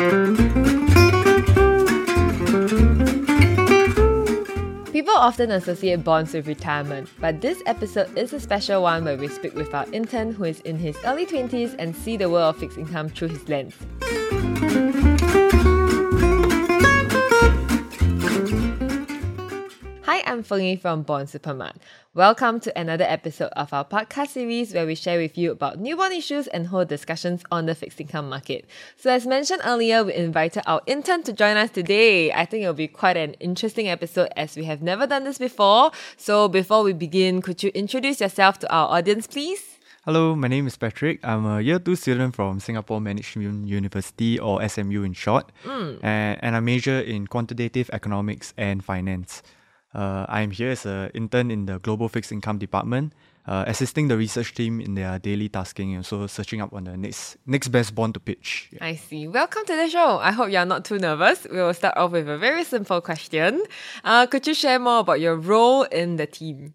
People often associate bonds with retirement, but this episode is a special one where we speak with our intern who is in his early 20s and see the world of fixed income through his lens. Hi, I'm Feng from Bond Supermart. Welcome to another episode of our podcast series where we share with you about new bond issues and hold discussions on the fixed income market. So, as mentioned earlier, we invited our intern to join us today. I think it'll be quite an interesting episode as we have never done this before. So, before we begin, could you introduce yourself to our audience, please? Hello, my name is Patrick. I'm a year two student from Singapore Management University, or SMU in short, hmm. and, and I major in quantitative economics and finance. Uh, I'm here as an intern in the Global Fixed Income Department, uh, assisting the research team in their daily tasking and so searching up on the next next best bond to pitch. I see. Welcome to the show. I hope you're not too nervous. We will start off with a very simple question. Uh, could you share more about your role in the team?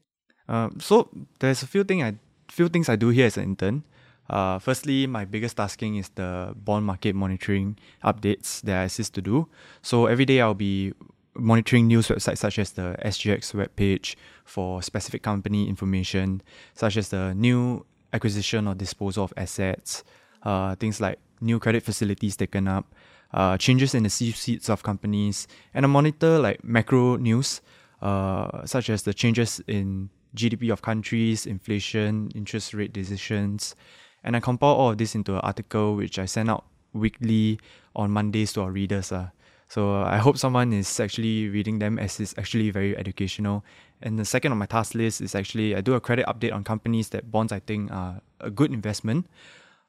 Um, so there's a few thing I few things I do here as an intern. Uh, firstly, my biggest tasking is the bond market monitoring updates that I assist to do. So every day I'll be monitoring news websites such as the SGX webpage for specific company information, such as the new acquisition or disposal of assets, uh, things like new credit facilities taken up, uh, changes in the C-suites of companies, and I monitor like macro news, uh, such as the changes in GDP of countries, inflation, interest rate decisions, and I compile all of this into an article which I send out weekly on Mondays to our readers. Uh. So I hope someone is actually reading them as it's actually very educational. And the second on my task list is actually I do a credit update on companies that bonds I think are a good investment.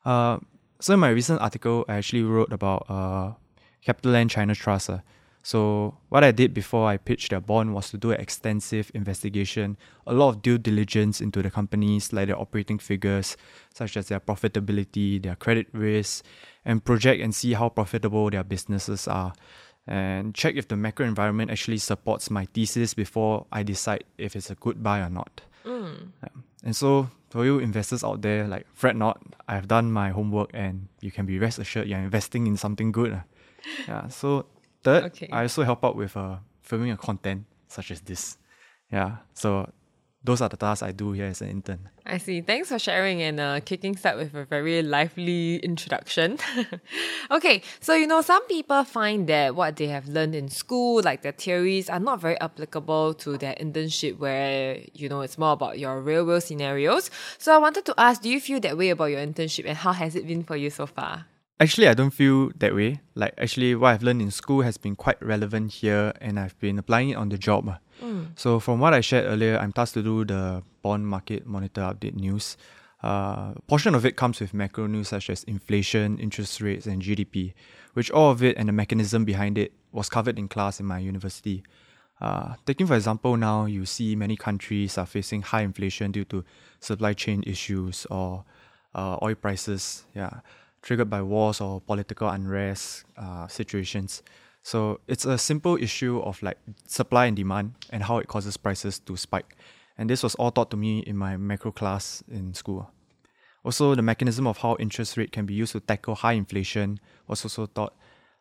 Uh, so in my recent article, I actually wrote about uh, CapitaLand China Trust. Uh. So what I did before I pitched their bond was to do an extensive investigation, a lot of due diligence into the companies, like their operating figures, such as their profitability, their credit risk, and project and see how profitable their businesses are and check if the macro environment actually supports my thesis before I decide if it's a good buy or not. Mm. Um, and so, for you investors out there, like fret not, I've done my homework, and you can be rest assured you're investing in something good. uh. Yeah. So third, Okay. I also help out with uh, filming a content such as this. Yeah. So those are the tasks I do here as an intern. I see. Thanks for sharing and uh, kicking start with a very lively introduction. okay, so you know, some people find that what they have learned in school, like their theories, are not very applicable to their internship where, you know, it's more about your real world scenarios. So I wanted to ask, do you feel that way about your internship and how has it been for you so far? Actually, I don't feel that way. Like, actually, what I've learned in school has been quite relevant here, and I've been applying it on the job. Uh. So, from what I shared earlier, I'm tasked to do the bond market monitor update news. Uh, portion of it comes with macro news such as inflation, interest rates, and GDP, which all of it and the mechanism behind it was covered in class in my university. Uh, taking for example, now you see many countries are facing high inflation due to supply chain issues or uh, oil prices, yeah, triggered by wars or political unrest uh, situations. So it's a simple issue of like supply and demand and how it causes prices to spike. And this was all taught to me in my macro class in school. Also, the mechanism of how interest rate can be used to tackle high inflation was also taught.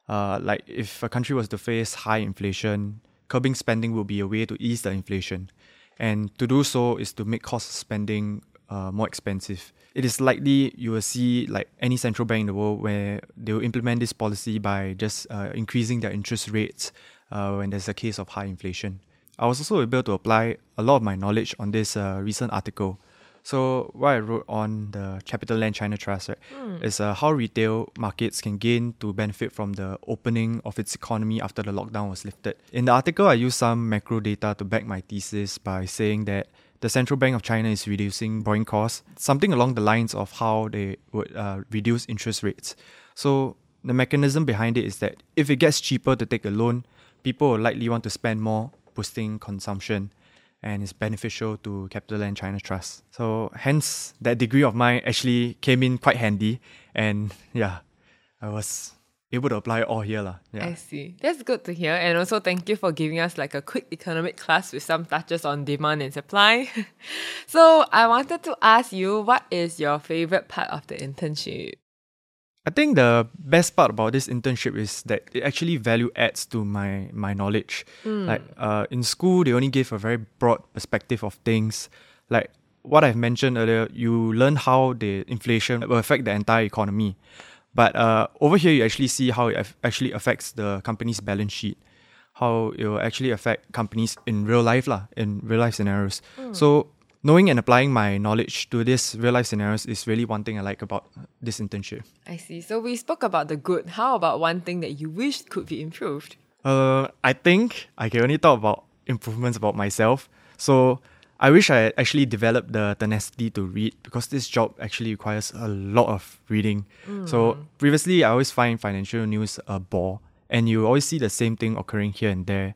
Uh, like if a country was to face high inflation, curbing spending will be a way to ease the inflation. And to do so is to make cost spending uh, more expensive. It is likely you will see like any central bank in the world where they will implement this policy by just uh, increasing their interest rates uh, when there's a case of high inflation. I was also able to apply a lot of my knowledge on this uh, recent article. So what I wrote on the CapitaLand China Trust right, is uh, how retail markets can gain to benefit from the opening of its economy after the lockdown was lifted. In the article, I used some macro data to back my thesis by saying that the Central Bank of China is reducing borrowing costs, something along the lines of how they would uh, reduce interest rates. So the mechanism behind it is that if it gets cheaper to take a loan, people will likely want to spend more, boosting consumption and it's beneficial to CapitaLand China Trust. So hence that degree of mine actually came in quite handy and yeah, I was able to apply it all here. lah. Yeah. I see. That's good to hear. And also thank you for giving us like a quick economic class with some touches on demand and supply. so I wanted to ask you, what is your favorite part of the internship? I think the best part about this internship is that it actually value adds to my my knowledge. Like uh, in school, they only give a very broad perspective of things. Like what I've mentioned earlier, you learn how the inflation will affect the entire economy. But uh, over here, you actually see how it actually affects the company's balance sheet, how it will actually affect companies in real life, lah, in real life scenarios. So knowing and applying my knowledge to this real life scenarios is really one thing I like about this internship. I see. So we spoke about the good. How about one thing that you wish could be improved? Uh, I think I can only talk about improvements about myself. So I wish I had actually developed the tenacity to read because this job actually requires a lot of reading. So mm. previously, I always find financial news a bore, and you always see the same thing occurring here and there,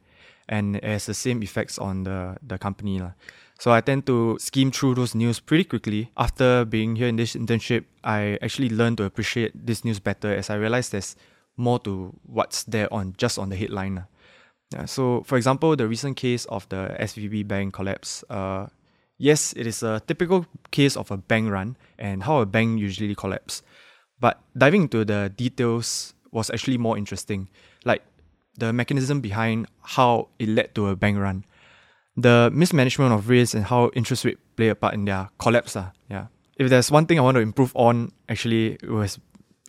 and it has the same effects on the the company lah. So I tend to skim through those news pretty quickly. After being here in this internship, I actually learned to appreciate this news better as I realized there's more to what's there on just on the headline. Yeah, so, for example, the recent case of the SVB bank collapse. Uh, yes, it is a typical case of a bank run and how a bank usually collapses. But diving into the details was actually more interesting, like the mechanism behind how it led to a bank run, the mismanagement of risk, and how interest rate play a part in their collapse. lah. Yeah. If there's one thing I want to improve on, actually, it was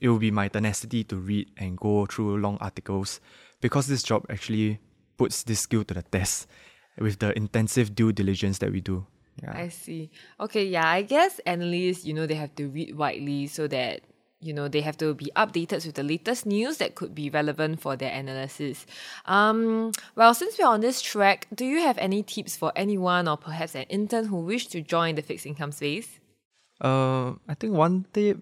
it will be my tenacity to read and go through long articles because this job actually puts this skill to the test with the intensive due diligence that we do. Yeah. I see. Okay, yeah, I guess analysts, you know, they have to read widely so that, you know, they have to be updated with the latest news that could be relevant for their analysis. Um, well, since we're on this track, do you have any tips for anyone or perhaps an intern who wish to join the fixed income space? Uh, I think one tip,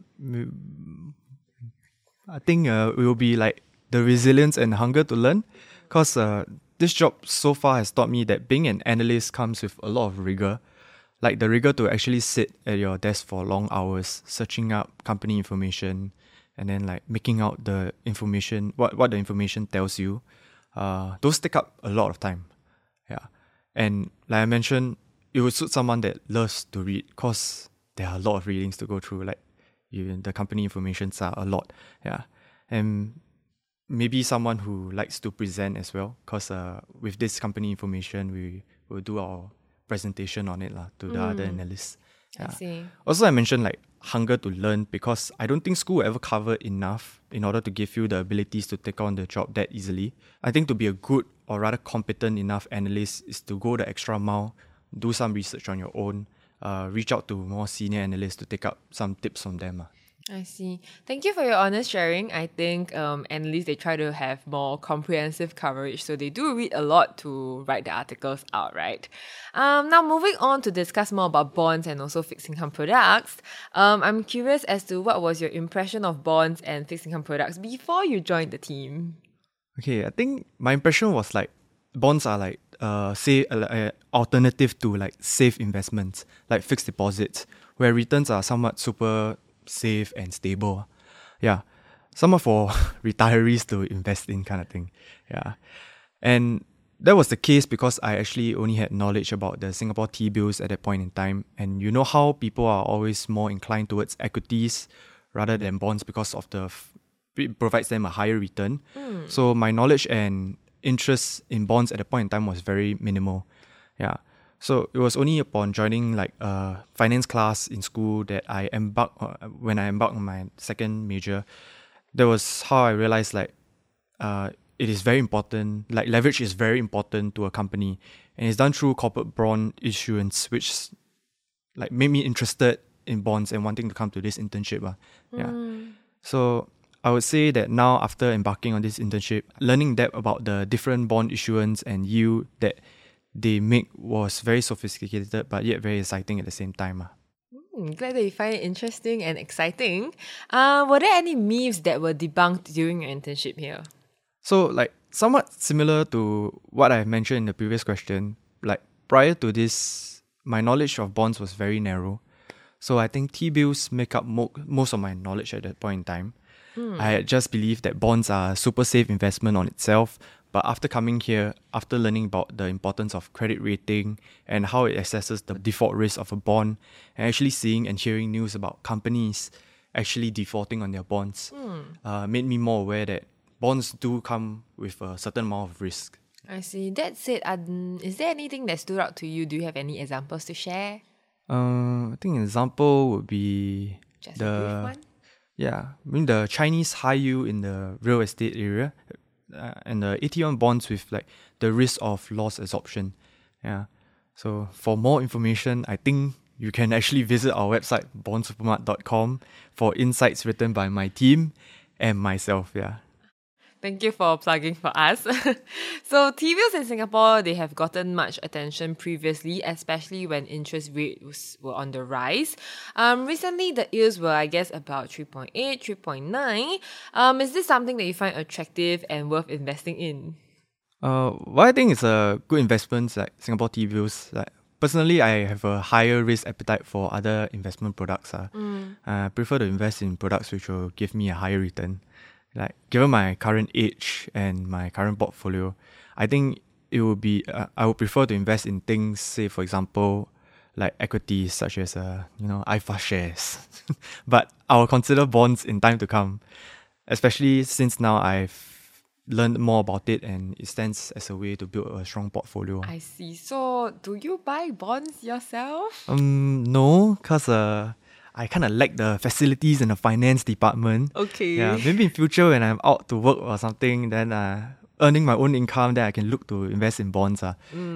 I think uh, it will be like the resilience and hunger to learn, because uh, this job so far has taught me that being an analyst comes with a lot of rigor, like the rigor to actually sit at your desk for long hours, searching up company information, and then like making out the information, what what the information tells you. Uh, those take up a lot of time. Yeah, and like I mentioned, it would suit someone that loves to read, cause there are a lot of readings to go through. Like you, the company informations are a lot. Yeah, and maybe someone who likes to present as well, cause uh, with this company information, we will do our presentation on it lah to the other analysts. I see. Also, I mentioned like hunger to learn because I don't think school will ever cover enough in order to give you the abilities to take on the job that easily. I think to be a good or rather competent enough analyst is to go the extra mile, do some research on your own, uh, reach out to more senior analysts to take up some tips from them. ah. I see. Thank you for your honest sharing. I think um, analysts they try to have more comprehensive coverage, so they do read a lot to write the articles out, right? Um, now moving on to discuss more about bonds and also fixed income products. Um, I'm curious as to what was your impression of bonds and fixed income products before you joined the team. Okay, I think my impression was like bonds are like uh say uh, uh, alternative to like safe investments like fixed deposits where returns are somewhat super safe and stable. Yeah, somewhat for retirees to invest in kind of thing. Yeah, and that was the case because I actually only had knowledge about the Singapore T bills at that point in time, and you know how people are always more inclined towards equities rather than bonds because of the f- it provides them a higher return. Hmm. So my knowledge and interest in bonds at the point in time was very minimal. Yeah. So it was only upon joining like a finance class in school that I embarked uh, when I embarked on my second major. That was how I realized like uh, it is very important. Like leverage is very important to a company, and it's done through corporate bond issuance, which like made me interested in bonds and wanting to come to this internship. ah. Yeah. So I would say that now after embarking on this internship, learning that about the different bond issuance and yield that they make was very sophisticated but yet very exciting at the same time. ah. Hmm, glad that you find it interesting and exciting. Uh, were there any myths that were debunked during your internship here? So like somewhat similar to what I mentioned in the previous question, like prior to this, my knowledge of bonds was very narrow. So I think T bills make up mo- most of my knowledge at that point in time. I just believed that bonds are a super safe investment on itself. But after coming here, after learning about the importance of credit rating and how it assesses the default risk of a bond, and actually seeing and hearing news about companies actually defaulting on their bonds uh, made me more aware that bonds do come with a certain amount of risk. I see. That said, um, is there anything that stood out to you? Do you have any examples to share? Uh, I think an example would be Just the yeah, I mean the Chinese high yield in the real estate area, uh, and the AT1 bonds with like the risk of loss absorption. Yeah. So for more information, I think you can actually visit our website bondsupermart.com for insights written by my team and myself. Yeah. Thank you for plugging for us. so T-bills in Singapore, they have gotten much attention previously, especially when interest rates were on the rise. Um, recently, the yields were, I guess, about 3.8, 3.9. Um, is this something that you find attractive and worth investing in? Uh, what I think is a good investment like Singapore T bills. Like personally, I have a higher risk appetite for other investment products. Uh. I prefer to invest in products which will give me a higher return. Like given my current age and my current portfolio, I think it would be uh, I would prefer to invest in things, say for example, like equities such as uh you know iFAST shares. but I will consider bonds in time to come, especially since now I've learned more about it and it stands as a way to build a strong portfolio. I see. So, do you buy bonds yourself? Um, no, cause uh, I kind of lack the facilities in the finance department. Okay. Yeah, maybe in future when I'm out to work or something, then uh, earning my own income, then I can look to invest in bonds. Uh.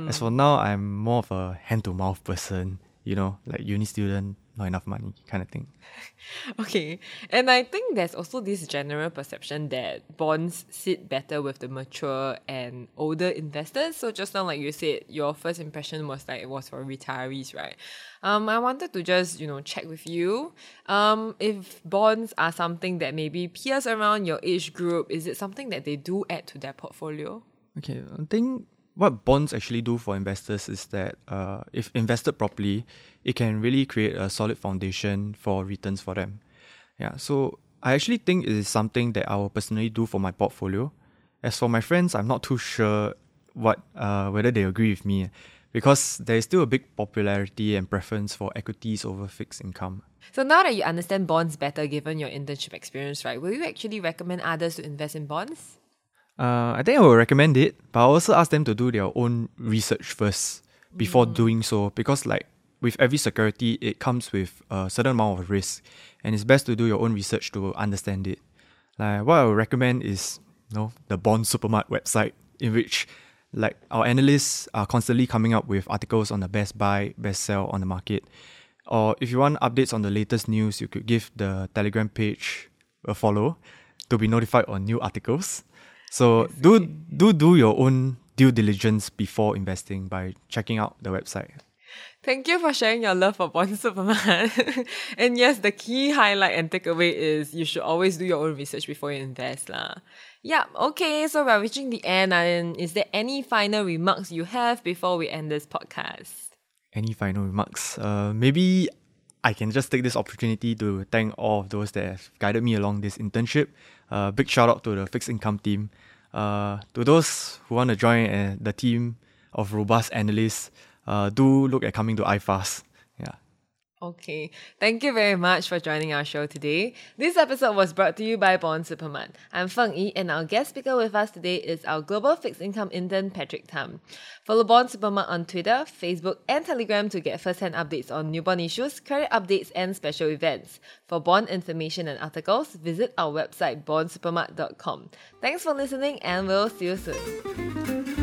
As for now, I'm more of a hand to mouth person. You know, like uni student, not enough money kind of thing. Okay. And I think there's also this general perception that bonds sit better with the mature and older investors. So just now, like you said, your first impression was like it was for retirees, right? Um, I wanted to just, you know, check with you. Um, if bonds are something that maybe peers around your age group, is it something that they do add to their portfolio? Okay, I think what bonds actually do for investors is that uh, if invested properly, it can really create a solid foundation for returns for them. Yeah, so I actually think it is something that I will personally do for my portfolio. As for my friends, I'm not too sure what uh, whether they agree with me because there is still a big popularity and preference for equities over fixed income. So now that you understand bonds better given your internship experience, right, will you actually recommend others to invest in bonds? Uh, I think I will recommend it, but I also ask them to do their own research first before doing so because, like, with every security, it comes with a certain amount of risk, and it's best to do your own research to understand it. Like, what I would recommend is, you know, the Bond Supermart website, in which, like, our analysts are constantly coming up with articles on the best buy, best sell on the market. Or if you want updates on the latest news, you could give the Telegram page a follow to be notified on new articles. So do do do your own due diligence before investing by checking out the website. Thank you for sharing your love for Bond Superman. and yes, the key highlight and takeaway is you should always do your own research before you invest. lah. Yeah, okay, so we're reaching the end. And is there any final remarks you have before we end this podcast? Any final remarks? Uh, maybe I can just take this opportunity to thank all of those that have guided me along this internship. Uh, big shout out to the fixed income team. Uh, to those who want to join uh, the team of robust analysts, uh, do look at coming to iFAST. Okay, thank you very much for joining our show today. This episode was brought to you by Bond Supermart. I'm Feng Yi, and our guest speaker with us today is our global fixed income intern Patrick Tam. Follow Bond Supermart on Twitter, Facebook, and Telegram to get first-hand updates on new bond issues, credit updates, and special events. For bond information and articles, visit our website bondsupermart.com. Thanks for listening, and we'll see you soon.